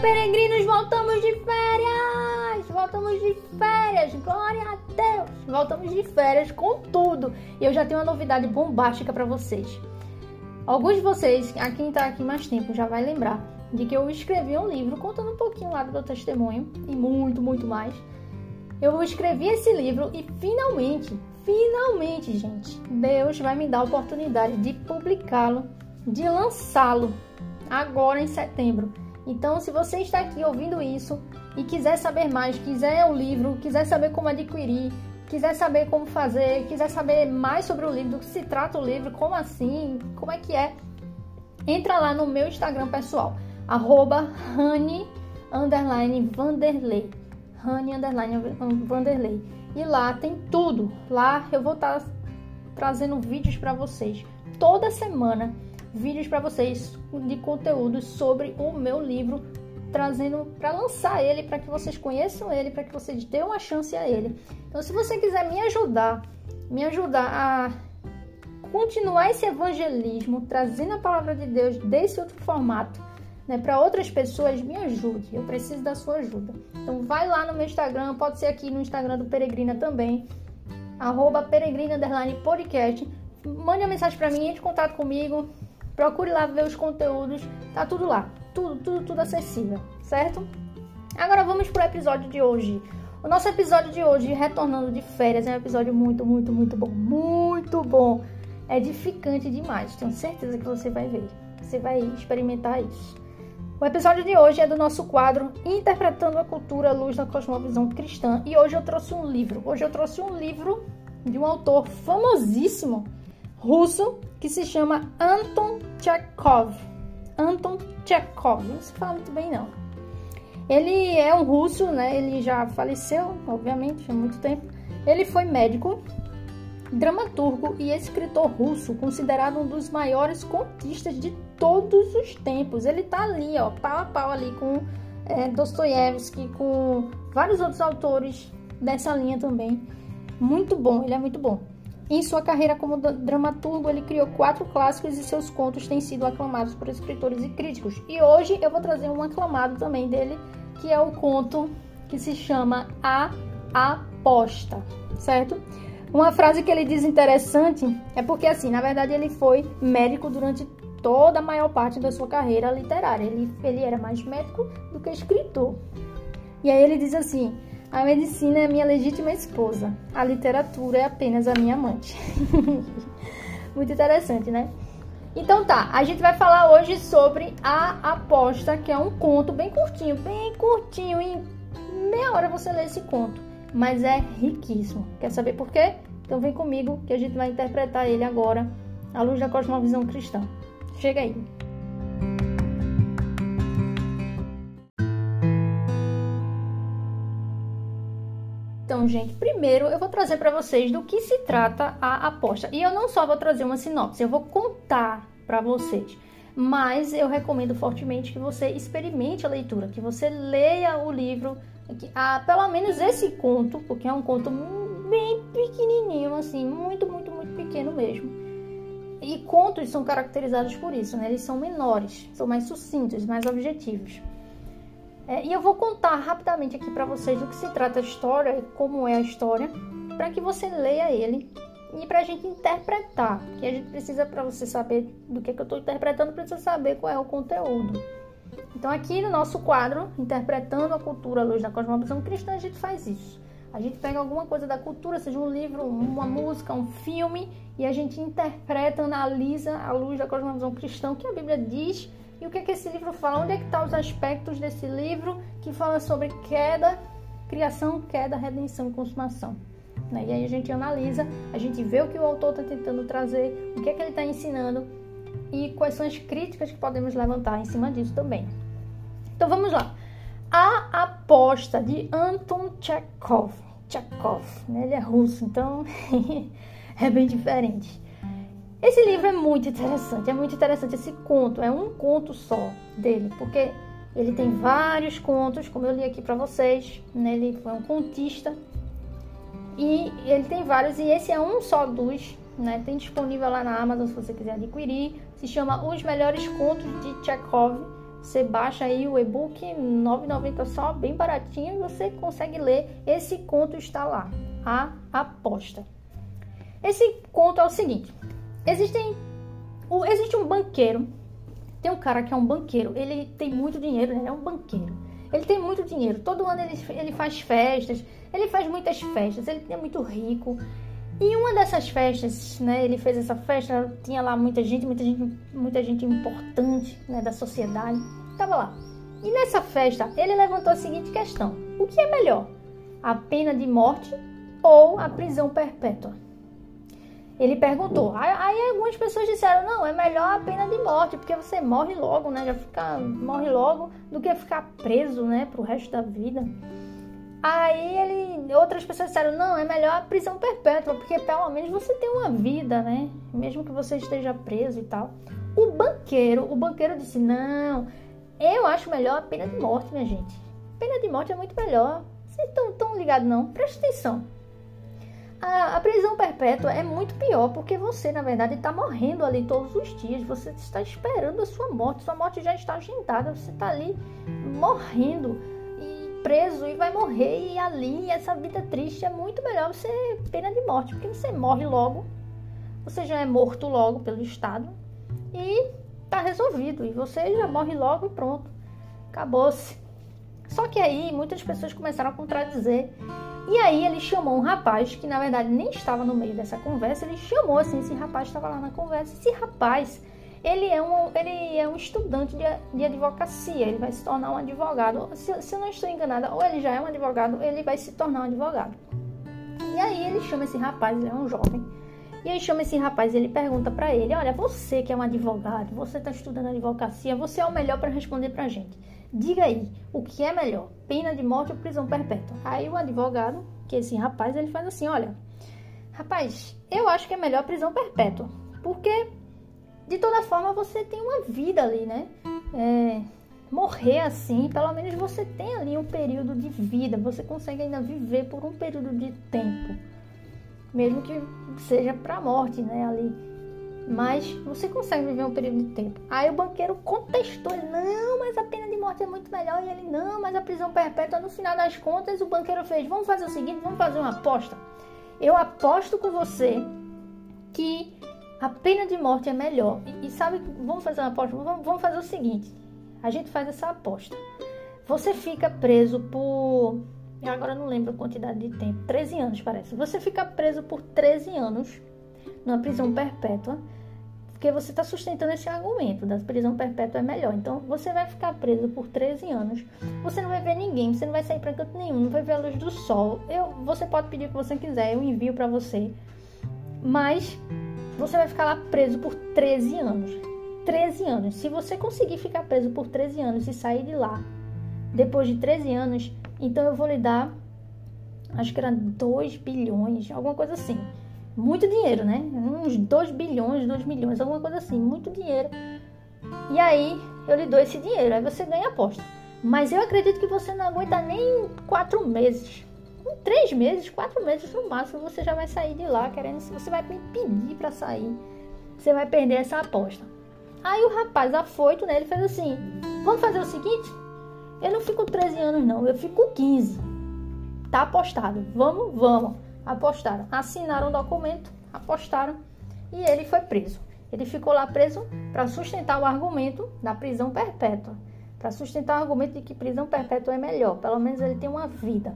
peregrinos, voltamos de férias! Voltamos de férias, glória a Deus! Voltamos de férias com tudo. E eu já tenho uma novidade bombástica para vocês. Alguns de vocês, a quem tá aqui mais tempo, já vai lembrar de que eu escrevi um livro contando um pouquinho lá do meu testemunho e muito, muito mais. Eu escrevi esse livro e finalmente, finalmente, gente, Deus vai me dar a oportunidade de publicá-lo, de lançá-lo agora em setembro. Então, se você está aqui ouvindo isso e quiser saber mais, quiser o livro, quiser saber como adquirir, quiser saber como fazer, quiser saber mais sobre o livro, do que se trata o livro, como assim, como é que é, entra lá no meu Instagram pessoal, arroba underline Vanderlei. Underline Vanderlei. E lá tem tudo. Lá eu vou estar trazendo vídeos para vocês toda semana vídeos para vocês de conteúdos sobre o meu livro, trazendo para lançar ele, para que vocês conheçam ele, para que vocês dêem uma chance a ele. Então, se você quiser me ajudar, me ajudar a continuar esse evangelismo, trazendo a palavra de Deus desse outro formato, né, para outras pessoas, me ajude. Eu preciso da sua ajuda. Então, vai lá no meu Instagram, pode ser aqui no Instagram do Peregrina também, arroba peregrina podcast. Mande uma mensagem para mim, entre em contato comigo, Procure lá ver os conteúdos, tá tudo lá, tudo, tudo, tudo acessível, certo? Agora vamos pro episódio de hoje. O nosso episódio de hoje, retornando de férias, é um episódio muito, muito, muito bom, muito bom. É edificante demais, tenho certeza que você vai ver, você vai experimentar isso. O episódio de hoje é do nosso quadro Interpretando a Cultura Luz da Cosmovisão Cristã. E hoje eu trouxe um livro. Hoje eu trouxe um livro de um autor famosíssimo russo que se chama Anton Chekhov. Anton Chekhov, não se fala muito bem não. Ele é um russo, né? Ele já faleceu, obviamente, há muito tempo. Ele foi médico, dramaturgo e escritor russo, considerado um dos maiores contistas de todos os tempos. Ele tá ali, ó, pau a pau ali com é, Dostoiévski, com vários outros autores dessa linha também. Muito bom, ele é muito bom. Em sua carreira como dramaturgo, ele criou quatro clássicos e seus contos têm sido aclamados por escritores e críticos. E hoje eu vou trazer um aclamado também dele, que é o conto que se chama A Aposta, certo? Uma frase que ele diz interessante é porque, assim, na verdade ele foi médico durante toda a maior parte da sua carreira literária. Ele, ele era mais médico do que escritor. E aí ele diz assim: a medicina é minha legítima esposa. A literatura é apenas a minha amante. Muito interessante, né? Então tá, a gente vai falar hoje sobre A Aposta, que é um conto bem curtinho, bem curtinho, em meia hora você lê esse conto, mas é riquíssimo. Quer saber por quê? Então vem comigo que a gente vai interpretar ele agora à luz da cosmovisão cristã. Chega aí. Então, gente, primeiro eu vou trazer para vocês do que se trata a aposta. E eu não só vou trazer uma sinopse, eu vou contar para vocês. Mas eu recomendo fortemente que você experimente a leitura, que você leia o livro, que, ah, pelo menos esse conto, porque é um conto bem pequenininho, assim, muito, muito, muito pequeno mesmo. E contos são caracterizados por isso, né? Eles são menores, são mais sucintos, mais objetivos. É, e eu vou contar rapidamente aqui para vocês do que se trata a história, como é a história, para que você leia ele e para a gente interpretar. Que a gente precisa, para você saber do que, é que eu estou interpretando, precisa saber qual é o conteúdo. Então, aqui no nosso quadro, Interpretando a Cultura à Luz da Cosmovisão Cristã, a gente faz isso. A gente pega alguma coisa da cultura, seja um livro, uma música, um filme, e a gente interpreta, analisa à luz da cosmovisão cristã o que a Bíblia diz e o que, é que esse livro fala? Onde é que estão tá os aspectos desse livro que fala sobre queda, criação, queda, redenção e consumação? Né? E aí a gente analisa, a gente vê o que o autor está tentando trazer, o que é que ele está ensinando e quais são as críticas que podemos levantar em cima disso também. Então vamos lá. A aposta de Anton Chekhov. Chekhov, né? ele é russo, então é bem diferente. Esse livro é muito interessante, é muito interessante esse conto, é um conto só dele, porque ele tem vários contos, como eu li aqui para vocês, né? ele foi um contista e ele tem vários e esse é um só dos, né? Tem disponível lá na Amazon se você quiser adquirir. Se chama Os Melhores Contos de Chekhov. Você baixa aí o e-book 9,90 só, bem baratinho, e você consegue ler. Esse conto está lá, a aposta. Esse conto é o seguinte: existem, existe um banqueiro, tem um cara que é um banqueiro, ele tem muito dinheiro, ele é um banqueiro. Ele tem muito dinheiro, todo ano ele, ele faz festas, ele faz muitas festas, ele é muito rico. E uma dessas festas, né, ele fez essa festa, tinha lá muita gente, muita gente, muita gente importante, né, da sociedade, tava lá. E nessa festa, ele levantou a seguinte questão: o que é melhor? A pena de morte ou a prisão perpétua? Ele perguntou. Aí, algumas pessoas disseram: não, é melhor a pena de morte, porque você morre logo, né? Já fica, morre logo do que ficar preso, né, pro resto da vida. Aí ele, outras pessoas disseram: não, é melhor a prisão perpétua, porque pelo menos você tem uma vida, né? Mesmo que você esteja preso e tal. O banqueiro, o banqueiro disse: não, eu acho melhor a pena de morte, minha gente. Pena de morte é muito melhor. Vocês estão tão ligados, não? Presta atenção. A, a, prisão perpétua é muito pior porque você, na verdade, está morrendo ali todos os dias. Você está esperando a sua morte. Sua morte já está agendada. Você está ali morrendo e preso e vai morrer. E ali, essa vida triste é muito melhor você pena de morte porque você morre logo. Você já é morto logo pelo Estado e está resolvido. E você já morre logo e pronto. Acabou-se. Só que aí muitas pessoas começaram a contradizer e aí ele chamou um rapaz que na verdade nem estava no meio dessa conversa, ele chamou assim, esse rapaz estava lá na conversa. Esse rapaz, ele é um, ele é um estudante de, de advocacia, ele vai se tornar um advogado. Se, se eu não estou enganada, ou ele já é um advogado, ele vai se tornar um advogado. E aí ele chama esse rapaz, ele é um jovem. E aí chama esse rapaz, ele pergunta para ele: "Olha, você que é um advogado, você está estudando advocacia, você é o melhor para responder para a gente. Diga aí, o que é melhor, pena de morte ou prisão perpétua? Aí o advogado, que esse rapaz, ele faz assim, olha, rapaz, eu acho que é melhor prisão perpétua, porque de toda forma você tem uma vida ali, né? É, morrer assim, pelo menos você tem ali um período de vida, você consegue ainda viver por um período de tempo, mesmo que seja para morte, né? Ali mas você consegue viver um período de tempo. Aí o banqueiro contestou, ele, não, mas a pena de morte é muito melhor. E ele, não, mas a prisão perpétua, no final das contas, o banqueiro fez, vamos fazer o seguinte, vamos fazer uma aposta. Eu aposto com você que a pena de morte é melhor. E, e sabe, vamos fazer uma aposta, vamos, vamos fazer o seguinte, a gente faz essa aposta. Você fica preso por eu agora não lembro a quantidade de tempo, 13 anos parece. Você fica preso por 13 anos numa prisão perpétua porque você está sustentando esse argumento da prisão perpétua é melhor. Então, você vai ficar preso por 13 anos. Você não vai ver ninguém, você não vai sair para canto nenhum, não vai ver a luz do sol. Eu, você pode pedir o que você quiser, eu envio para você. Mas você vai ficar lá preso por 13 anos. 13 anos. Se você conseguir ficar preso por 13 anos e sair de lá depois de 13 anos, então eu vou lhe dar acho que era 2 bilhões, alguma coisa assim muito dinheiro, né? Uns 2 bilhões, 2 milhões, alguma coisa assim, muito dinheiro. E aí eu lhe dou esse dinheiro, aí você ganha aposta. Mas eu acredito que você não aguenta nem quatro meses. Em três meses, quatro meses no máximo, você já vai sair de lá querendo. Você vai me pedir para sair, você vai perder essa aposta. Aí o rapaz afoito, né? Ele fez assim: Vamos fazer o seguinte? Eu não fico 13 anos, não, eu fico 15. Tá apostado. Vamos, vamos apostaram, assinaram o documento, apostaram e ele foi preso. Ele ficou lá preso para sustentar o argumento da prisão perpétua, para sustentar o argumento de que prisão perpétua é melhor, pelo menos ele tem uma vida.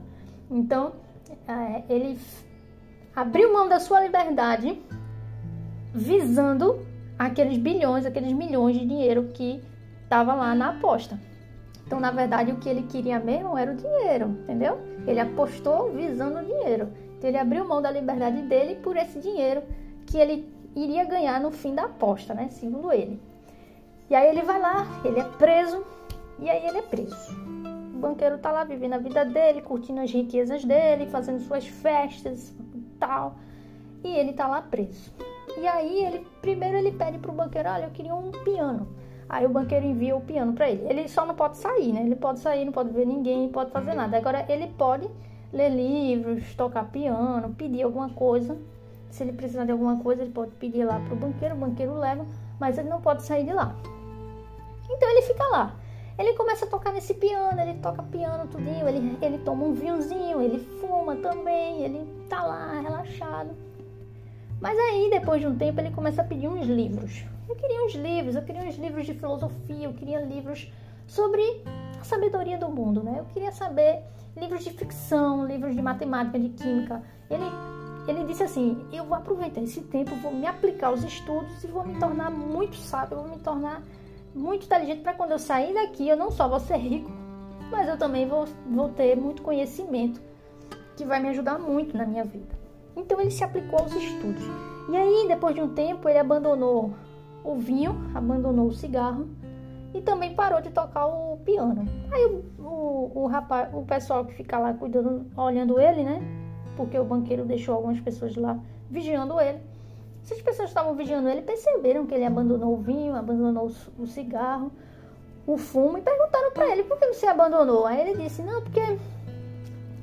Então, é, ele abriu mão da sua liberdade visando aqueles bilhões, aqueles milhões de dinheiro que estava lá na aposta. Então, na verdade, o que ele queria mesmo era o dinheiro, entendeu? Ele apostou visando o dinheiro. Então ele abriu mão da liberdade dele por esse dinheiro que ele iria ganhar no fim da aposta, né? Segundo ele. E aí ele vai lá, ele é preso, e aí ele é preso. O banqueiro tá lá vivendo a vida dele, curtindo as riquezas dele, fazendo suas festas e tal. E ele tá lá preso. E aí ele primeiro ele pede pro banqueiro, olha, eu queria um piano. Aí o banqueiro envia o piano para ele. Ele só não pode sair, né? Ele pode sair, não pode ver ninguém, não pode fazer nada. Agora ele pode ler livros, tocar piano, pedir alguma coisa. Se ele precisar de alguma coisa, ele pode pedir lá para o banqueiro, o banqueiro leva, mas ele não pode sair de lá. Então ele fica lá. Ele começa a tocar nesse piano, ele toca piano tudinho, ele, ele toma um vinhozinho, ele fuma também, ele tá lá relaxado. Mas aí, depois de um tempo, ele começa a pedir uns livros. Eu queria uns livros, eu queria uns livros de filosofia, eu queria livros sobre a sabedoria do mundo, né? Eu queria saber livros de ficção, livros de matemática, de química. Ele, ele disse assim: eu vou aproveitar esse tempo, vou me aplicar aos estudos e vou me tornar muito sábio, vou me tornar muito inteligente para quando eu sair daqui eu não só vou ser rico, mas eu também vou, vou ter muito conhecimento que vai me ajudar muito na minha vida. Então ele se aplicou aos estudos. E aí, depois de um tempo, ele abandonou o vinho, abandonou o cigarro e também parou de tocar o piano. Aí o, o, o rapaz, o pessoal que fica lá cuidando, olhando ele, né? Porque o banqueiro deixou algumas pessoas lá vigiando ele. Essas pessoas estavam vigiando ele perceberam que ele abandonou o vinho, abandonou o cigarro, o fumo e perguntaram para ele por que você abandonou. Aí ele disse: Não, porque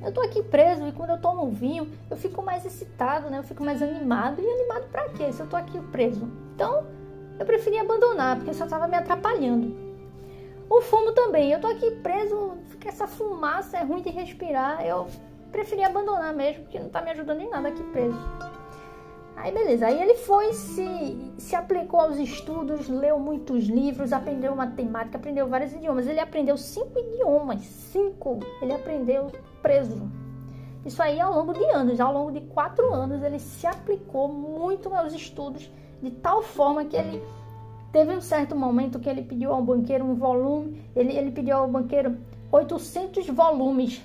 eu tô aqui preso e quando eu tomo vinho eu fico mais excitado, né? Eu fico mais animado. E animado para quê se eu tô aqui preso? Então eu preferi abandonar porque só estava me atrapalhando. O fumo também. Eu tô aqui preso, fica essa fumaça é ruim de respirar. Eu preferi abandonar mesmo porque não tá me ajudando em nada aqui preso. Aí beleza, aí ele foi, se, se aplicou aos estudos, leu muitos livros, aprendeu matemática, aprendeu vários idiomas. Ele aprendeu cinco idiomas, cinco. Ele aprendeu preso. Isso aí ao longo de anos, ao longo de quatro anos, ele se aplicou muito aos estudos de tal forma que ele teve um certo momento que ele pediu ao banqueiro um volume, ele, ele pediu ao banqueiro 800 volumes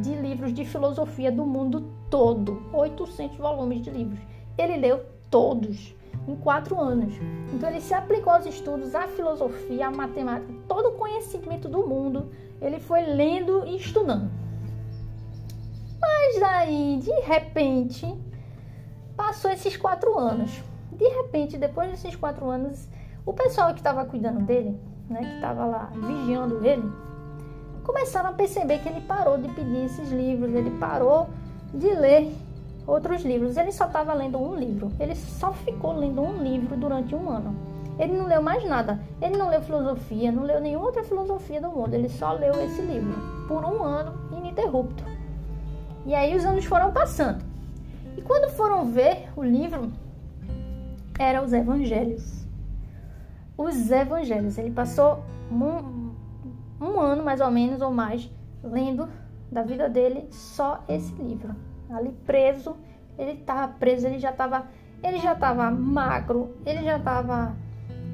de livros de filosofia do mundo todo. 800 volumes de livros. Ele leu todos em quatro anos. Então ele se aplicou aos estudos, à filosofia, à matemática, todo o conhecimento do mundo. Ele foi lendo e estudando. Mas aí, de repente, passou esses quatro anos. De repente, depois desses quatro anos, o pessoal que estava cuidando dele, né, que estava lá vigiando ele, começaram a perceber que ele parou de pedir esses livros, ele parou de ler outros livros. Ele só estava lendo um livro. Ele só ficou lendo um livro durante um ano. Ele não leu mais nada. Ele não leu filosofia, não leu nenhuma outra filosofia do mundo. Ele só leu esse livro por um ano ininterrupto. E aí os anos foram passando. E quando foram ver o livro, eram os evangelhos. Os evangelhos. Ele passou um, um ano mais ou menos ou mais lendo da vida dele só esse livro ali preso. Ele estava preso, ele já estava ele já estava magro, ele já estava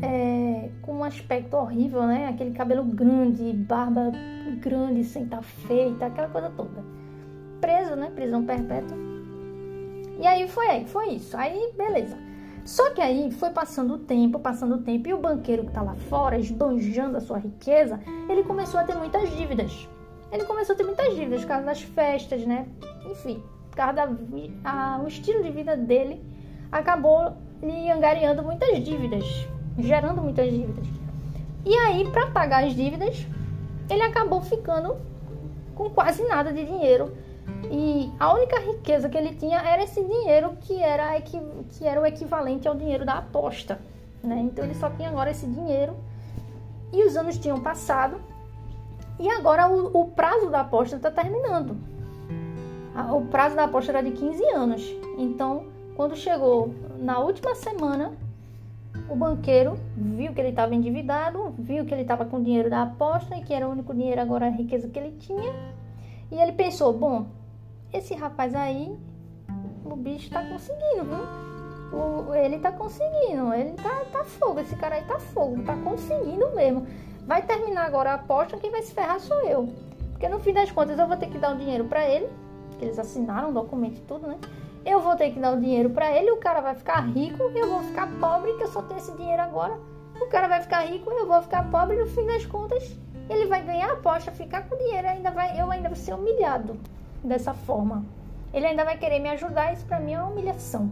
é, com um aspecto horrível, né? Aquele cabelo grande, barba grande, sem estar tá feita, aquela coisa toda. Preso, né? Prisão perpétua. E aí foi aí, foi isso. Aí, beleza. Só que aí foi passando o tempo, passando o tempo, e o banqueiro que está lá fora, esbanjando a sua riqueza, ele começou a ter muitas dívidas. Ele começou a ter muitas dívidas por causa das festas, né? Enfim, causa da a, o estilo de vida dele acabou lhe angariando muitas dívidas, gerando muitas dívidas. E aí, para pagar as dívidas, ele acabou ficando com quase nada de dinheiro. E a única riqueza que ele tinha era esse dinheiro que era, que era o equivalente ao dinheiro da aposta. Né? Então ele só tinha agora esse dinheiro. E os anos tinham passado. E agora o, o prazo da aposta está terminando o prazo da aposta era de 15 anos. Então, quando chegou na última semana, o banqueiro viu que ele estava endividado, viu que ele estava com o dinheiro da aposta e que era o único dinheiro agora a riqueza que ele tinha. E ele pensou: bom, esse rapaz aí, o bicho está conseguindo, viu? O, ele está conseguindo, ele tá, tá fogo, esse cara aí tá fogo, tá conseguindo mesmo. Vai terminar agora a aposta, quem vai se ferrar sou eu. Porque no fim das contas eu vou ter que dar o dinheiro para ele que eles assinaram o documento e tudo, né? Eu vou ter que dar o dinheiro para ele, o cara vai ficar rico, eu vou ficar pobre, que eu só tenho esse dinheiro agora. O cara vai ficar rico, eu vou ficar pobre, no fim das contas, ele vai ganhar a aposta, ficar com dinheiro, ainda vai, eu ainda vou ser humilhado dessa forma. Ele ainda vai querer me ajudar, isso para mim é uma humilhação.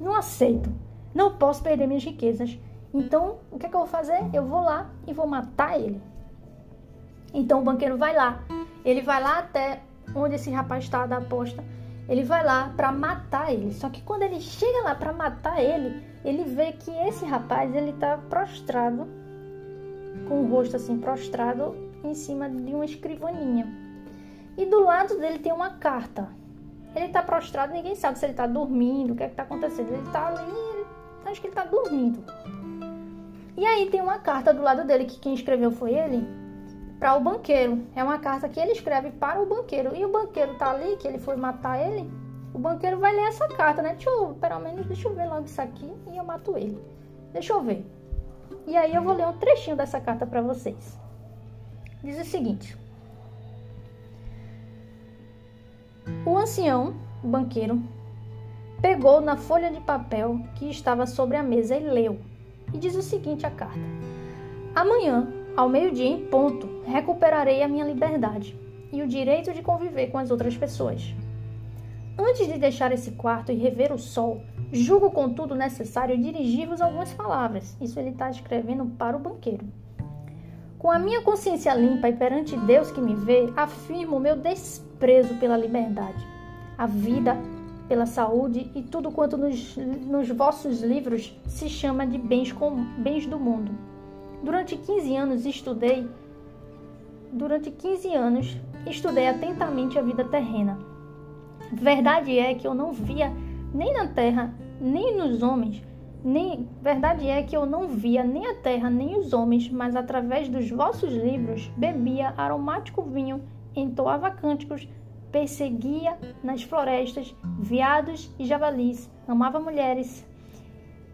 Não aceito. Não posso perder minhas riquezas. Então, o que, é que eu vou fazer? Eu vou lá e vou matar ele. Então o banqueiro vai lá. Ele vai lá até onde esse rapaz está da aposta, ele vai lá para matar ele. Só que quando ele chega lá para matar ele, ele vê que esse rapaz ele está prostrado com o rosto assim prostrado em cima de uma escrivaninha. E do lado dele tem uma carta. Ele está prostrado, ninguém sabe se ele está dormindo, o que é está acontecendo. Ele está ali, acho que ele está dormindo. E aí tem uma carta do lado dele, que quem escreveu foi ele, para o banqueiro. É uma carta que ele escreve para o banqueiro. E o banqueiro tá ali, que ele foi matar ele. O banqueiro vai ler essa carta, né? Deixa eu, pelo menos, deixa eu ver logo isso aqui e eu mato ele. Deixa eu ver. E aí eu vou ler um trechinho dessa carta para vocês. Diz o seguinte: O ancião, o banqueiro, pegou na folha de papel que estava sobre a mesa e leu. E diz o seguinte a carta: Amanhã, ao meio-dia em ponto, recuperarei a minha liberdade e o direito de conviver com as outras pessoas. Antes de deixar esse quarto e rever o sol, julgo contudo necessário dirigir-vos algumas palavras. Isso ele está escrevendo para o banqueiro. Com a minha consciência limpa e perante Deus que me vê, afirmo o meu desprezo pela liberdade, a vida, pela saúde e tudo quanto nos, nos vossos livros se chama de bens, com, bens do mundo. Durante 15 anos estudei durante 15 anos estudei atentamente a vida terrena. Verdade é que eu não via nem na terra, nem nos homens, nem verdade é que eu não via nem a terra nem os homens, mas através dos vossos livros bebia aromático vinho, entoava cânticos, perseguia nas florestas veados e javalis, amava mulheres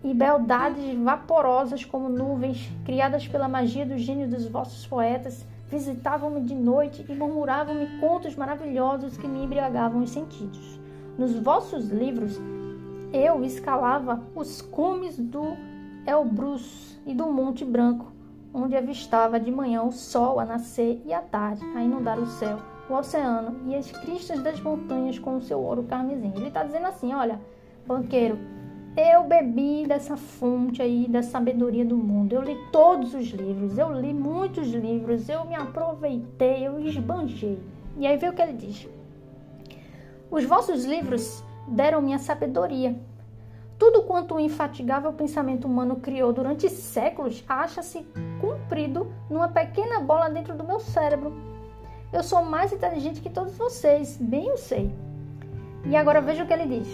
e beldades vaporosas como nuvens, criadas pela magia do gênio dos vossos poetas, visitavam-me de noite e murmuravam-me contos maravilhosos que me embriagavam os sentidos. Nos vossos livros eu escalava os cumes do Elbrus e do Monte Branco, onde avistava de manhã o sol a nascer e à tarde a inundar o céu, o oceano e as cristas das montanhas com o seu ouro carmesim. Ele está dizendo assim: olha, banqueiro, eu bebi dessa fonte aí da sabedoria do mundo. Eu li todos os livros, eu li muitos livros, eu me aproveitei, eu esbanjei. E aí vê o que ele diz: Os vossos livros deram-me a sabedoria. Tudo quanto o infatigável pensamento humano criou durante séculos acha-se cumprido numa pequena bola dentro do meu cérebro. Eu sou mais inteligente que todos vocês, bem eu sei. E agora veja o que ele diz.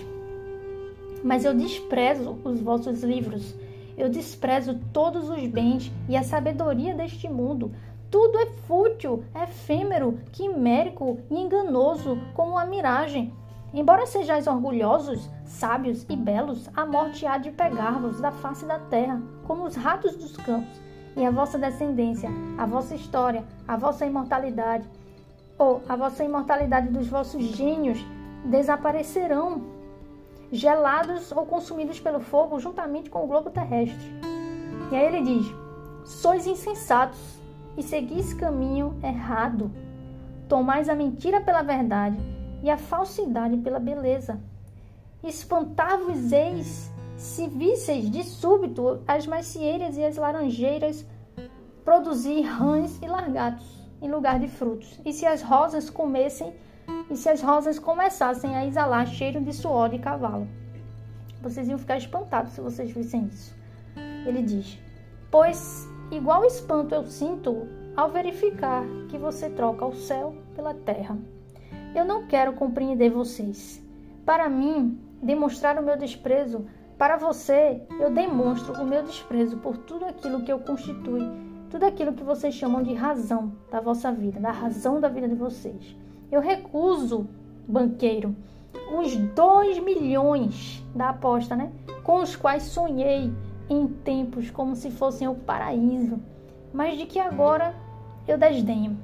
Mas eu desprezo os vossos livros. Eu desprezo todos os bens e a sabedoria deste mundo. Tudo é fútil, efêmero, quimérico e enganoso, como uma miragem. Embora sejais orgulhosos, sábios e belos, a morte há de pegar-vos da face da terra, como os ratos dos campos, e a vossa descendência, a vossa história, a vossa imortalidade, ou a vossa imortalidade dos vossos gênios, desaparecerão, gelados ou consumidos pelo fogo juntamente com o globo terrestre. E aí ele diz: Sois insensatos e seguis caminho errado. Tomais a mentira pela verdade e a falsidade pela beleza. Espantar-vos-eis se visseis de súbito as macieiras e as laranjeiras produzir rãs e largatos em lugar de frutos, e se as rosas comessem e se as rosas começassem a exalar cheiro de suor de cavalo. Vocês iam ficar espantados se vocês vissem isso. Ele diz: Pois igual espanto eu sinto ao verificar que você troca o céu pela terra. Eu não quero compreender vocês. Para mim, demonstrar o meu desprezo, para você, eu demonstro o meu desprezo por tudo aquilo que eu constitui, tudo aquilo que vocês chamam de razão da vossa vida, da razão da vida de vocês. Eu recuso, banqueiro, os dois milhões da aposta, né? Com os quais sonhei em tempos como se fossem o paraíso, mas de que agora eu desdenho.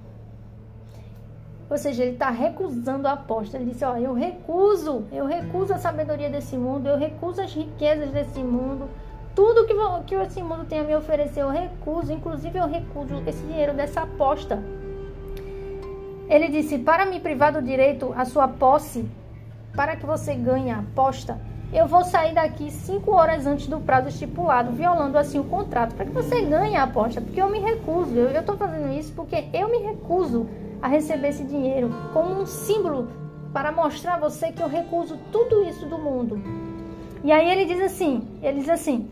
Ou seja, ele está recusando a aposta. Ele disse: Ó, eu recuso, eu recuso a sabedoria desse mundo, eu recuso as riquezas desse mundo, tudo que, que esse mundo tem a me oferecer, eu recuso. Inclusive, eu recuso esse dinheiro dessa aposta. Ele disse: Para me privar do direito à sua posse, para que você ganhe a aposta, eu vou sair daqui cinco horas antes do prazo estipulado, violando assim o contrato, para que você ganhe a aposta, porque eu me recuso. Eu estou fazendo isso porque eu me recuso a receber esse dinheiro como um símbolo para mostrar a você que eu recuso tudo isso do mundo. E aí ele diz assim, ele diz assim,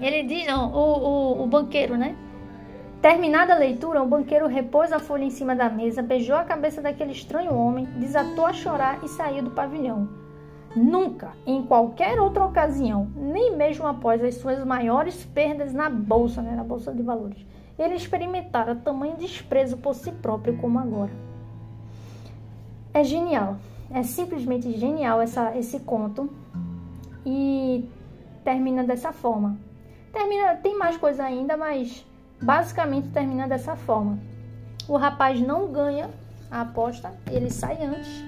ele diz, o, o, o banqueiro, né? Terminada a leitura, o banqueiro repôs a folha em cima da mesa, beijou a cabeça daquele estranho homem, desatou a chorar e saiu do pavilhão. Nunca, em qualquer outra ocasião, nem mesmo após as suas maiores perdas na bolsa, né, na bolsa de valores, ele experimentara tamanho desprezo por si próprio como agora. É genial, é simplesmente genial essa, esse conto e termina dessa forma. Termina, tem mais coisa ainda, mas basicamente termina dessa forma. O rapaz não ganha a aposta, ele sai antes,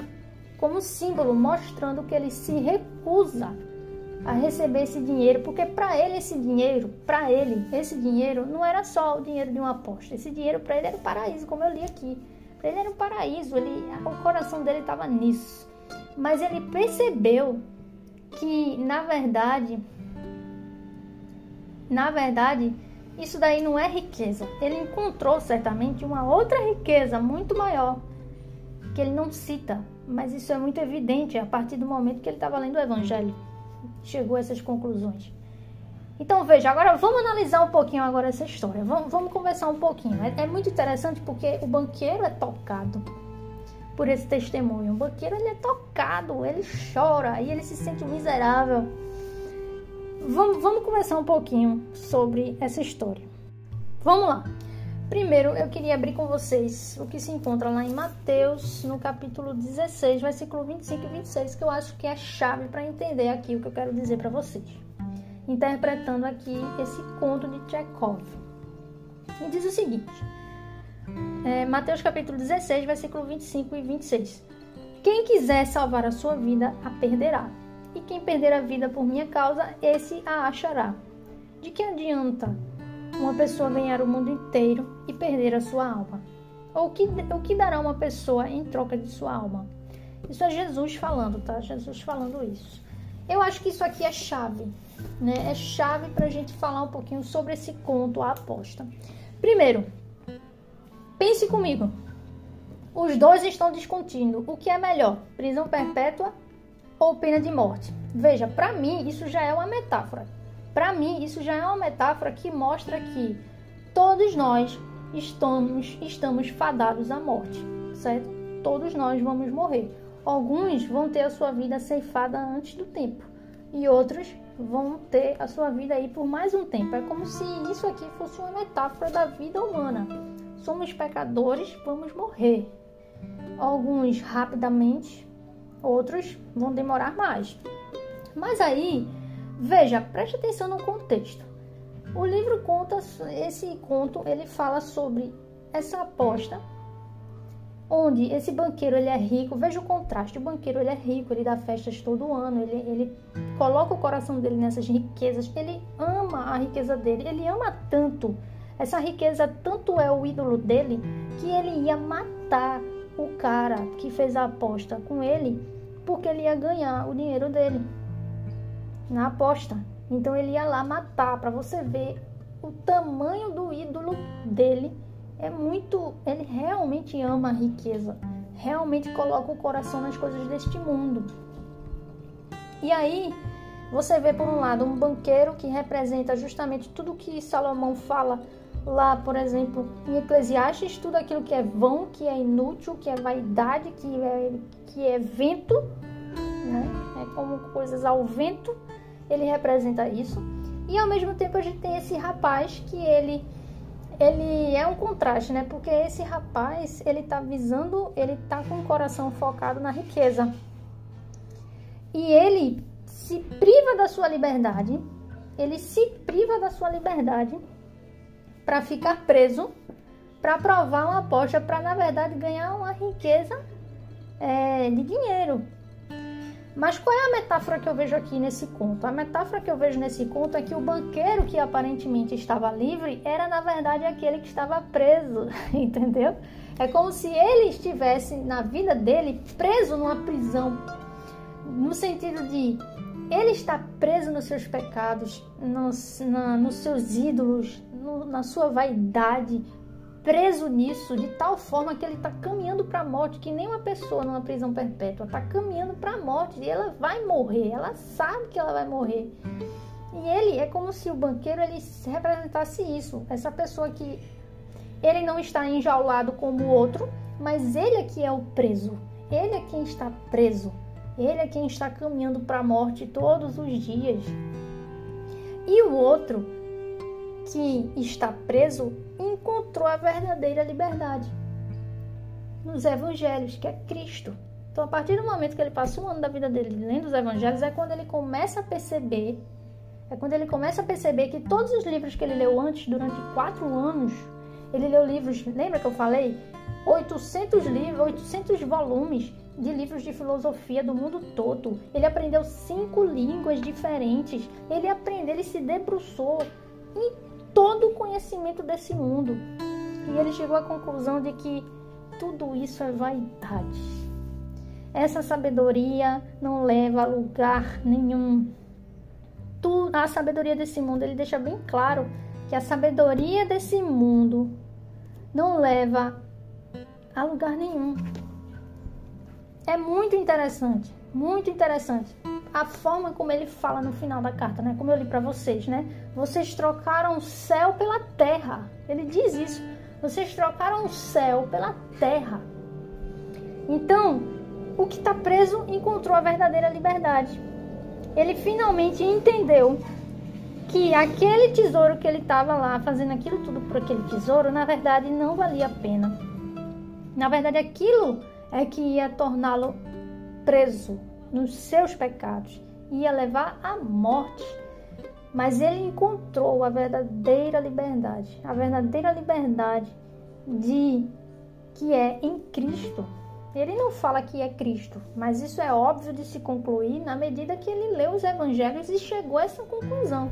como símbolo mostrando que ele se recusa a receber esse dinheiro, porque para ele esse dinheiro, para ele esse dinheiro não era só o dinheiro de uma aposta. Esse dinheiro para ele era o paraíso, como eu li aqui. Para ele era um paraíso, ele, o coração dele estava nisso. Mas ele percebeu que, na verdade, na verdade, isso daí não é riqueza. Ele encontrou certamente uma outra riqueza muito maior que ele não cita, mas isso é muito evidente a partir do momento que ele estava lendo o Evangelho. Chegou a essas conclusões. Então veja, agora vamos analisar um pouquinho agora essa história. Vamos, vamos conversar um pouquinho. É, é, muito interessante porque o banqueiro é tocado por esse testemunho. O banqueiro ele é tocado, ele chora e ele se sente miserável. Vamos, vamos conversar um pouquinho sobre essa história. Vamos lá. Primeiro, eu queria abrir com vocês o que se encontra lá em Mateus, no capítulo 16, versículo 25 e 26, que eu acho que é chave para entender aqui o que eu quero dizer para vocês interpretando aqui esse conto de Chekhov. E diz o seguinte: é, Mateus capítulo 16, versículo 25 e 26. Quem quiser salvar a sua vida, a perderá. E quem perder a vida por minha causa, esse a achará. De que adianta uma pessoa ganhar o mundo inteiro e perder a sua alma? Ou que, o que dará uma pessoa em troca de sua alma? Isso é Jesus falando, tá? Jesus falando isso. Eu acho que isso aqui é chave né, é chave para a gente falar um pouquinho sobre esse conto, a aposta. Primeiro, pense comigo. Os dois estão discutindo o que é melhor, prisão perpétua ou pena de morte. Veja, para mim isso já é uma metáfora. Para mim isso já é uma metáfora que mostra que todos nós estamos estamos fadados à morte, certo? Todos nós vamos morrer. Alguns vão ter a sua vida ceifada antes do tempo e outros vão ter a sua vida aí por mais um tempo. É como se isso aqui fosse uma metáfora da vida humana. Somos pecadores, vamos morrer. Alguns rapidamente, outros vão demorar mais. Mas aí, veja, preste atenção no contexto. O livro conta esse conto, ele fala sobre essa aposta onde esse banqueiro ele é rico, veja o contraste, o banqueiro ele é rico, ele dá festas todo ano, ele, ele coloca o coração dele nessas riquezas, ele ama a riqueza dele, ele ama tanto, essa riqueza tanto é o ídolo dele, que ele ia matar o cara que fez a aposta com ele, porque ele ia ganhar o dinheiro dele na aposta. Então ele ia lá matar para você ver o tamanho do ídolo dele é muito. Ele realmente ama a riqueza, realmente coloca o coração nas coisas deste mundo. E aí, você vê por um lado um banqueiro que representa justamente tudo que Salomão fala lá, por exemplo, em Eclesiastes, tudo aquilo que é vão, que é inútil, que é vaidade, que é, que é vento, né? É como coisas ao vento, ele representa isso. E ao mesmo tempo a gente tem esse rapaz que ele ele é um contraste, né? Porque esse rapaz, ele tá visando, ele tá com o coração focado na riqueza. E ele se priva da sua liberdade, ele se priva da sua liberdade para ficar preso, para provar uma aposta, para na verdade ganhar uma riqueza é, de dinheiro. Mas qual é a metáfora que eu vejo aqui nesse conto? A metáfora que eu vejo nesse conto é que o banqueiro que aparentemente estava livre era na verdade aquele que estava preso, entendeu? É como se ele estivesse na vida dele preso numa prisão, no sentido de ele está preso nos seus pecados, nos, na, nos seus ídolos, no, na sua vaidade, preso nisso de tal forma que ele está caminhando para a morte, que nem uma pessoa numa prisão perpétua está caminhando para a morte e ela vai morrer, ela sabe que ela vai morrer. E ele é como se o banqueiro ele representasse isso, essa pessoa que ele não está enjaulado como o outro, mas ele é que é o preso. Ele é quem está preso. Ele é quem está caminhando para a morte todos os dias. E o outro, que está preso, encontrou a verdadeira liberdade nos evangelhos, que é Cristo. Então, a partir do momento que ele passa um ano da vida dele lendo os evangelhos, é quando ele começa a perceber, é quando ele começa a perceber que todos os livros que ele leu antes, durante quatro anos, ele leu livros, lembra que eu falei? 800 livros, 800 volumes de livros de filosofia do mundo todo. Ele aprendeu cinco línguas diferentes. Ele aprendeu, ele se debruçou em todo o conhecimento desse mundo. E ele chegou à conclusão de que tudo isso é vaidade. Essa sabedoria não leva a lugar nenhum. a sabedoria desse mundo, ele deixa bem claro que a sabedoria desse mundo não leva a lugar nenhum. É muito interessante, muito interessante a forma como ele fala no final da carta, né? Como eu li para vocês, né? Vocês trocaram o céu pela terra. Ele diz isso. Vocês trocaram o céu pela terra. Então, o que está preso encontrou a verdadeira liberdade. Ele finalmente entendeu que aquele tesouro que ele estava lá fazendo aquilo tudo por aquele tesouro, na verdade não valia a pena. Na verdade, aquilo é que ia torná-lo preso nos seus pecados, ia levar à morte. Mas ele encontrou a verdadeira liberdade, a verdadeira liberdade de que é em Cristo. Ele não fala que é Cristo, mas isso é óbvio de se concluir na medida que ele leu os evangelhos e chegou a essa conclusão.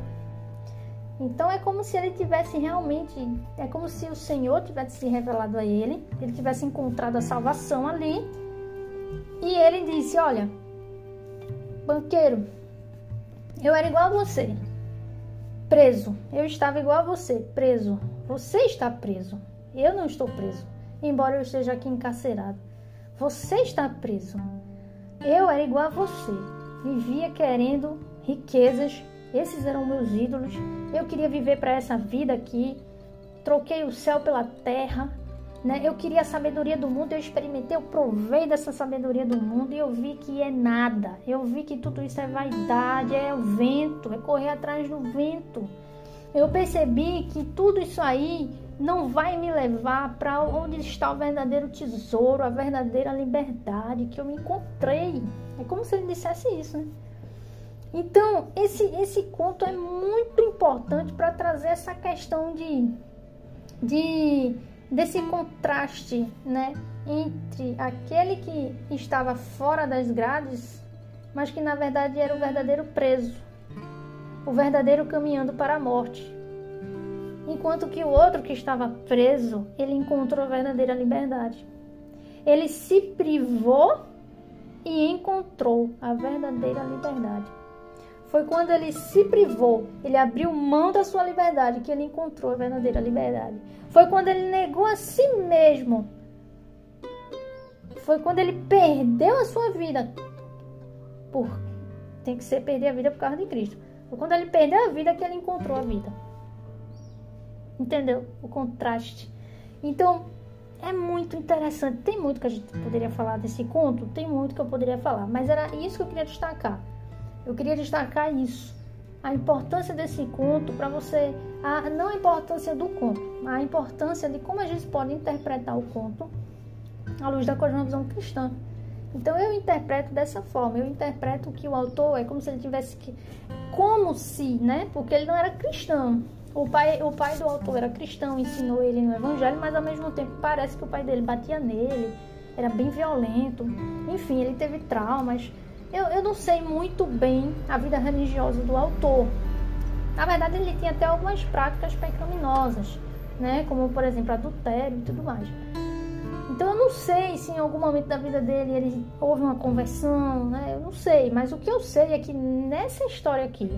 Então é como se ele tivesse realmente, é como se o Senhor tivesse se revelado a ele, ele tivesse encontrado a salvação ali. E ele disse: Olha, banqueiro, eu era igual a você, preso. Eu estava igual a você, preso. Você está preso. Eu não estou preso, embora eu esteja aqui encarcerado. Você está preso. Eu era igual a você. Vivia querendo riquezas esses eram meus ídolos. Eu queria viver para essa vida aqui. Troquei o céu pela terra. Né? Eu queria a sabedoria do mundo. Eu experimentei, eu provei dessa sabedoria do mundo e eu vi que é nada. Eu vi que tudo isso é vaidade, é o vento, é correr atrás do vento. Eu percebi que tudo isso aí não vai me levar para onde está o verdadeiro tesouro, a verdadeira liberdade que eu me encontrei. É como se ele dissesse isso, né? Então, esse, esse conto é muito importante para trazer essa questão de, de desse contraste né, entre aquele que estava fora das grades, mas que na verdade era o verdadeiro preso, o verdadeiro caminhando para a morte. Enquanto que o outro que estava preso, ele encontrou a verdadeira liberdade. Ele se privou e encontrou a verdadeira liberdade. Foi quando ele se privou, ele abriu mão da sua liberdade, que ele encontrou a verdadeira liberdade. Foi quando ele negou a si mesmo. Foi quando ele perdeu a sua vida. Por tem que ser perder a vida por causa de Cristo. Foi quando ele perdeu a vida que ele encontrou a vida. Entendeu? O contraste. Então, é muito interessante. Tem muito que a gente poderia falar desse conto, tem muito que eu poderia falar, mas era isso que eu queria destacar. Eu queria destacar isso, a importância desse conto para você, a, não a importância do conto, a importância de como a gente pode interpretar o conto à luz da cosmovisão cristã. Então eu interpreto dessa forma, eu interpreto que o autor é como se ele tivesse que, como se, né? Porque ele não era cristão. O pai, o pai do autor era cristão, ensinou ele no evangelho, mas ao mesmo tempo parece que o pai dele batia nele, era bem violento. Enfim, ele teve traumas. Eu, eu não sei muito bem a vida religiosa do autor. Na verdade, ele tinha até algumas práticas pecaminosas, né? Como, por exemplo, adultério e tudo mais. Então, eu não sei se em algum momento da vida dele ele houve uma conversão, né? Eu não sei. Mas o que eu sei é que nessa história aqui,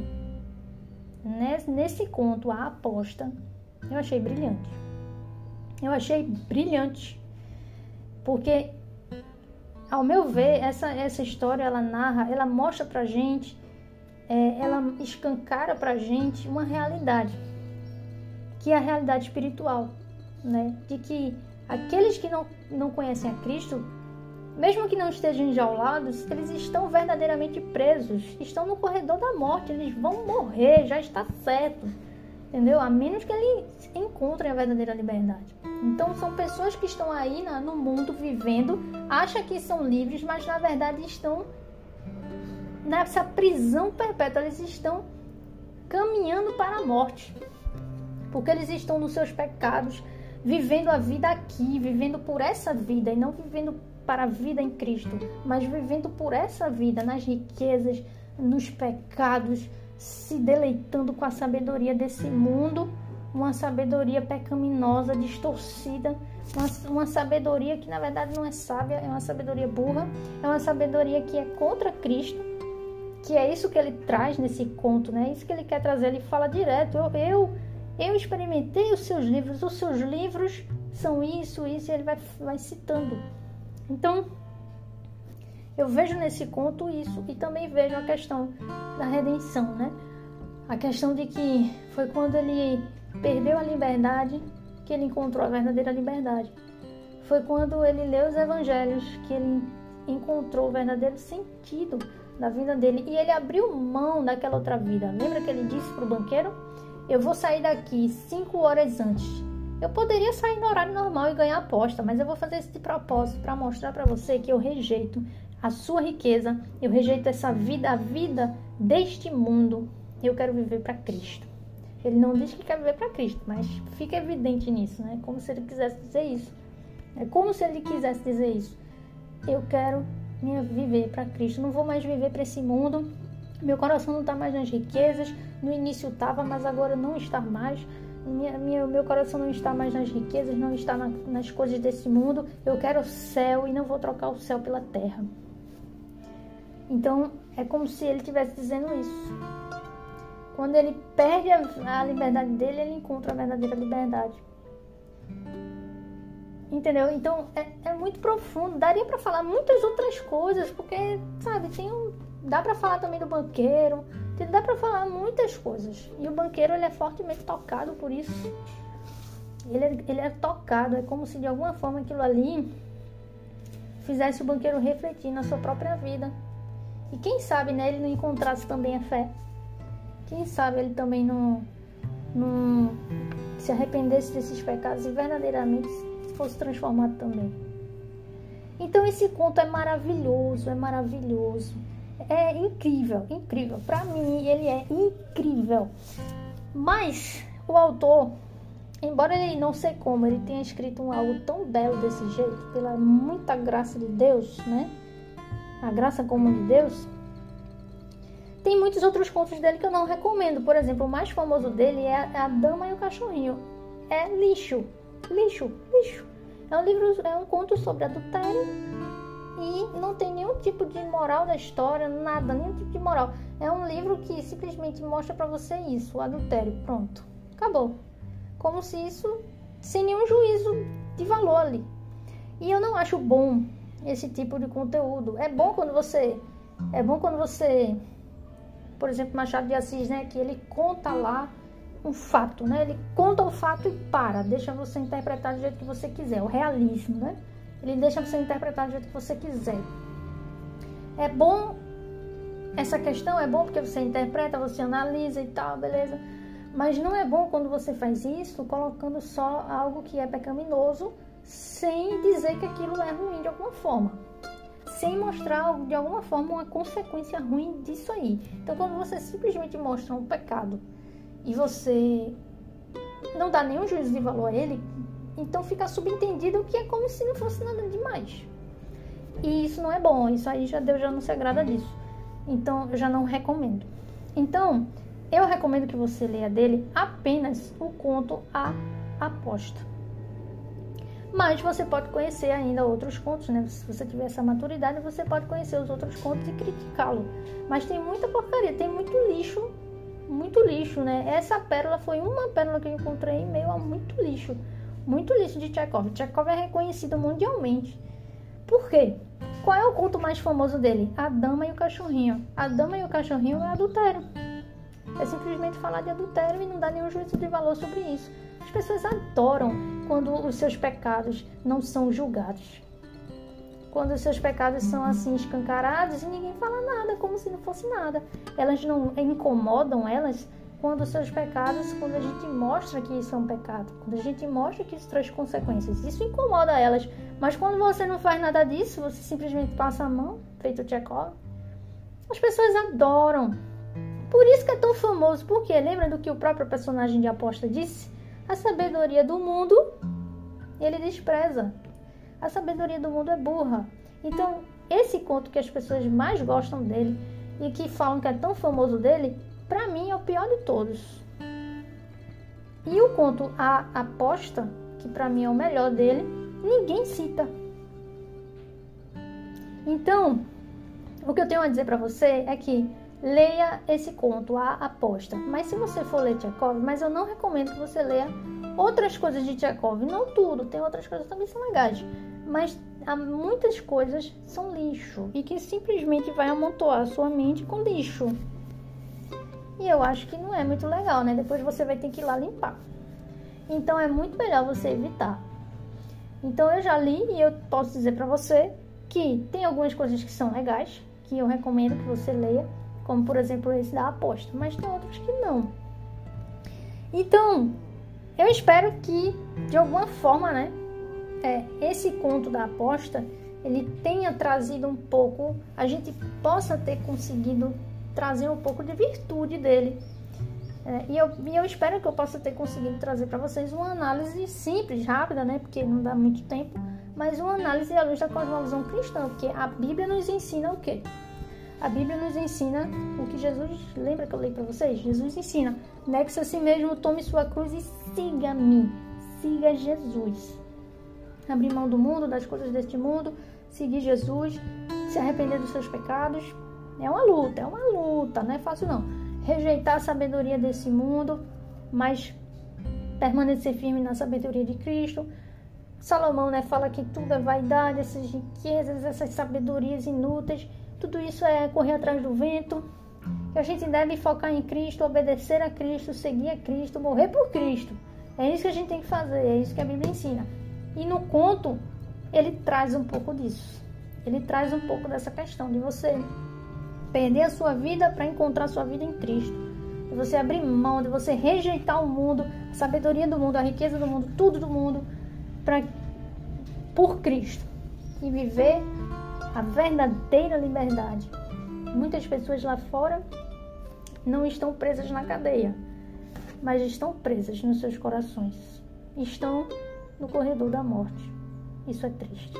nesse, nesse conto, A Aposta, eu achei brilhante. Eu achei brilhante. Porque ao meu ver, essa, essa história ela narra, ela mostra pra gente, é, ela escancara pra gente uma realidade, que é a realidade espiritual. né? De que aqueles que não, não conhecem a Cristo, mesmo que não estejam enjaulados, eles estão verdadeiramente presos, estão no corredor da morte, eles vão morrer, já está certo, entendeu? A menos que eles encontrem a verdadeira liberdade. Então são pessoas que estão aí na, no mundo vivendo, acham que são livres, mas na verdade estão nessa prisão perpétua, eles estão caminhando para a morte. Porque eles estão nos seus pecados, vivendo a vida aqui, vivendo por essa vida e não vivendo para a vida em Cristo, mas vivendo por essa vida, nas riquezas, nos pecados, se deleitando com a sabedoria desse mundo, uma sabedoria pecaminosa, distorcida, uma, uma sabedoria que na verdade não é sábia, é uma sabedoria burra, é uma sabedoria que é contra Cristo, que é isso que ele traz nesse conto, né? É isso que ele quer trazer. Ele fala direto: eu, eu, eu experimentei os seus livros, os seus livros são isso, isso, e ele vai, vai citando. Então, eu vejo nesse conto isso e também vejo a questão da redenção, né? A questão de que foi quando ele perdeu a liberdade que ele encontrou a verdadeira liberdade. Foi quando ele leu os evangelhos que ele encontrou o verdadeiro sentido da vida dele e ele abriu mão daquela outra vida. Lembra que ele disse para o banqueiro: Eu vou sair daqui cinco horas antes. Eu poderia sair no horário normal e ganhar aposta, mas eu vou fazer esse de propósito para mostrar para você que eu rejeito a sua riqueza, eu rejeito essa vida, a vida deste mundo. Eu quero viver para Cristo. Ele não diz que quer viver para Cristo, mas fica evidente nisso, né? Como se ele quisesse dizer isso. É como se ele quisesse dizer isso. Eu quero minha viver para Cristo. Não vou mais viver para esse mundo. Meu coração não está mais nas riquezas. No início estava, mas agora não está mais. Minha, minha, meu coração não está mais nas riquezas, não está na, nas coisas desse mundo. Eu quero o céu e não vou trocar o céu pela terra. Então é como se ele estivesse dizendo isso. Quando ele perde a, liberdade dele, ele encontra a verdadeira liberdade. Entendeu? Então é, é muito profundo. Daria para falar muitas outras coisas, porque, sabe, tem um. Dá para falar também do banqueiro, dá para falar muitas coisas. E o banqueiro ele é fortemente tocado por isso. Ele é, ele é tocado, é como se de alguma forma aquilo ali fizesse o banqueiro refletir na sua própria vida. E quem sabe né, ele não encontrasse também a fé. Quem sabe ele também não, não se arrependesse desses pecados e verdadeiramente fosse transformado também. Então esse conto é maravilhoso, é maravilhoso. É incrível, incrível. Para mim ele é incrível. Mas o autor, embora ele não sei como, ele tenha escrito um algo tão belo desse jeito, pela muita graça de Deus, né? A graça comum de Deus. Tem muitos outros contos dele que eu não recomendo. Por exemplo, o mais famoso dele é A Dama e o Cachorrinho. É lixo lixo, lixo. É um livro, é um conto sobre adultério e não tem nenhum tipo de moral da história, nada, nenhum tipo de moral. É um livro que simplesmente mostra para você isso, o adultério, pronto, acabou. Como se isso, sem nenhum juízo de valor ali. E eu não acho bom esse tipo de conteúdo. É bom quando você, é bom quando você, por exemplo, Machado de Assis, né, que ele conta lá um fato, né? Ele conta o fato e para, deixa você interpretar do jeito que você quiser, o realismo, né? Ele deixa você interpretar do jeito que você quiser. É bom essa questão, é bom porque você interpreta, você analisa e tal, beleza? Mas não é bom quando você faz isso colocando só algo que é pecaminoso sem dizer que aquilo é ruim de alguma forma. Sem mostrar de alguma forma uma consequência ruim disso aí. Então, quando você simplesmente mostra um pecado e você não dá nenhum juízo de valor a ele, então fica subentendido que é como se não fosse nada demais. E isso não é bom, isso aí já Deus já não se agrada disso. Então eu já não recomendo. Então, eu recomendo que você leia dele apenas o conto A Aposta. Mas você pode conhecer ainda outros contos, né? Se você tiver essa maturidade, você pode conhecer os outros contos e criticá-lo. Mas tem muita porcaria, tem muito lixo muito lixo, né? Essa pérola foi uma pérola que eu encontrei em meio a muito lixo. Muito lixo de Tchekov. Tchekov é reconhecido mundialmente. Por quê? Qual é o conto mais famoso dele? A Dama e o Cachorrinho. A Dama e o Cachorrinho é adultério. É simplesmente falar de adultério e não dá nenhum juízo de valor sobre isso. As pessoas adoram quando os seus pecados não são julgados. Quando os seus pecados são assim escancarados e ninguém fala nada, como se não fosse nada. Elas não incomodam elas quando os seus pecados, quando a gente mostra que isso é um pecado, quando a gente mostra que isso traz consequências. Isso incomoda elas. Mas quando você não faz nada disso, você simplesmente passa a mão, feito Tchekov, as pessoas adoram. Por isso que é tão famoso, porque lembra do que o próprio personagem de aposta disse? A sabedoria do mundo ele despreza. A sabedoria do mundo é burra. Então, esse conto que as pessoas mais gostam dele e que falam que é tão famoso dele, para mim é o pior de todos. E o conto A Aposta, que para mim é o melhor dele, ninguém cita. Então, o que eu tenho a dizer para você é que leia esse conto, A Aposta. Mas se você for ler Tchekov, mas eu não recomendo que você leia outras coisas de Tchekov. Não tudo, tem outras coisas que também são legais. Mas há muitas coisas são lixo e que simplesmente vai amontoar a sua mente com lixo. E eu acho que não é muito legal, né? Depois você vai ter que ir lá limpar. Então é muito melhor você evitar. Então eu já li e eu posso dizer para você que tem algumas coisas que são legais, que eu recomendo que você leia, como por exemplo esse da aposta, mas tem outros que não. Então, eu espero que de alguma forma, né, é, esse conto da aposta ele tenha trazido um pouco, a gente possa ter conseguido trazer um pouco de virtude dele. É, e, eu, e eu espero que eu possa ter conseguido trazer para vocês uma análise simples, rápida, né? Porque não dá muito tempo, mas uma análise à luz da cosmovisão cristã, porque a Bíblia nos ensina o quê? A Bíblia nos ensina o que Jesus, lembra que eu li para vocês? Jesus ensina: nexe a si mesmo, tome sua cruz e siga-me. Siga Jesus. Abrir mão do mundo, das coisas deste mundo, seguir Jesus, se arrepender dos seus pecados. É uma luta, é uma luta, não é fácil não. Rejeitar a sabedoria desse mundo, mas permanecer firme na sabedoria de Cristo. Salomão né, fala que tudo é vaidade, essas riquezas, essas sabedorias inúteis tudo isso é correr atrás do vento. Que a gente deve focar em Cristo, obedecer a Cristo, seguir a Cristo, morrer por Cristo. É isso que a gente tem que fazer, é isso que a Bíblia ensina. E no conto, ele traz um pouco disso. Ele traz um pouco dessa questão de você perder a sua vida para encontrar a sua vida em Cristo. De você abrir mão, de você rejeitar o mundo, a sabedoria do mundo, a riqueza do mundo, tudo do mundo, pra, por Cristo. E viver a verdadeira liberdade. Muitas pessoas lá fora não estão presas na cadeia, mas estão presas nos seus corações. Estão no corredor da morte. Isso é triste.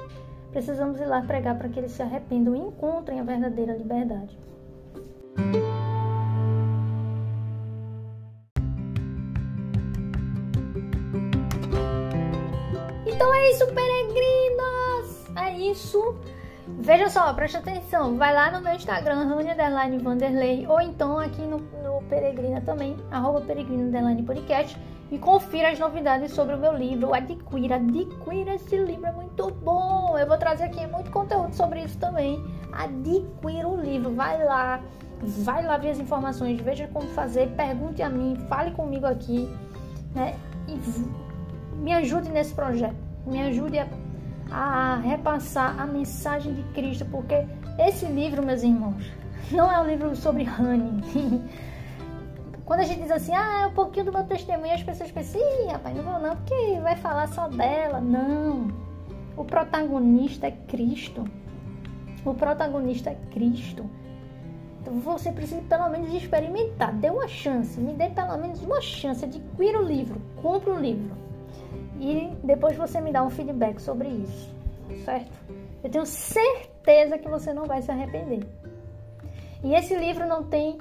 Precisamos ir lá pregar para que eles se arrependam e encontrem a verdadeira liberdade. Então é isso, peregrinos! É isso. Veja só, preste atenção, vai lá no meu Instagram, Rony Vanderlei, ou então aqui no, no Peregrina também, arroba Peregrina Podcast, e confira as novidades sobre o meu livro. Adquira, adquira esse livro, é muito bom. Eu vou trazer aqui muito conteúdo sobre isso também. Adquira o livro, vai lá, vai lá ver as informações, veja como fazer, pergunte a mim, fale comigo aqui, né? E me ajude nesse projeto, me ajude a a repassar a mensagem de Cristo, porque esse livro, meus irmãos, não é um livro sobre honey. Quando a gente diz assim, ah, é um pouquinho do meu testemunho, as pessoas pensam, ih, rapaz, não vou não, porque vai falar só dela. Não. O protagonista é Cristo. O protagonista é Cristo. Então você precisa pelo menos experimentar. Dê uma chance. Me dê pelo menos uma chance. Adquira o livro. Compre o livro e depois você me dá um feedback sobre isso, certo? Eu tenho certeza que você não vai se arrepender. E esse livro não tem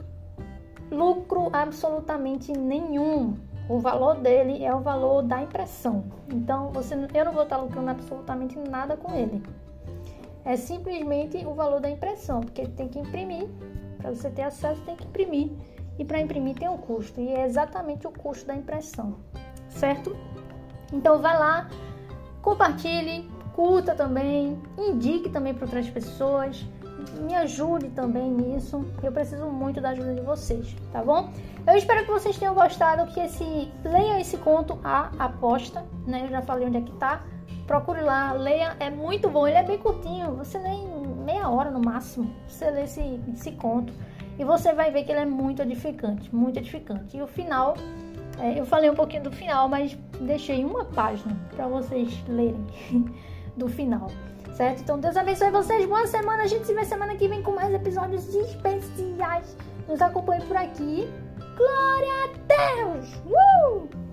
lucro absolutamente nenhum. O valor dele é o valor da impressão. Então, você, eu não vou estar lucrando absolutamente nada com ele. É simplesmente o valor da impressão, porque tem que imprimir. Para você ter acesso, tem que imprimir. E para imprimir tem um custo, e é exatamente o custo da impressão, certo? Então vai lá, compartilhe, curta também, indique também para outras pessoas, me ajude também nisso. Eu preciso muito da ajuda de vocês, tá bom? Eu espero que vocês tenham gostado, que esse leia esse conto A Aposta, né? Eu já falei onde é que tá. Procure lá, leia, é muito bom, ele é bem curtinho, você lê em meia hora no máximo. Você lê esse, esse conto e você vai ver que ele é muito edificante, muito edificante. E o final, é, eu falei um pouquinho do final, mas deixei uma página para vocês lerem do final certo? Então Deus abençoe vocês, boa semana. A gente se vê semana que vem com mais episódios especiais. Nos acompanhe por aqui. Glória a Deus! Uh!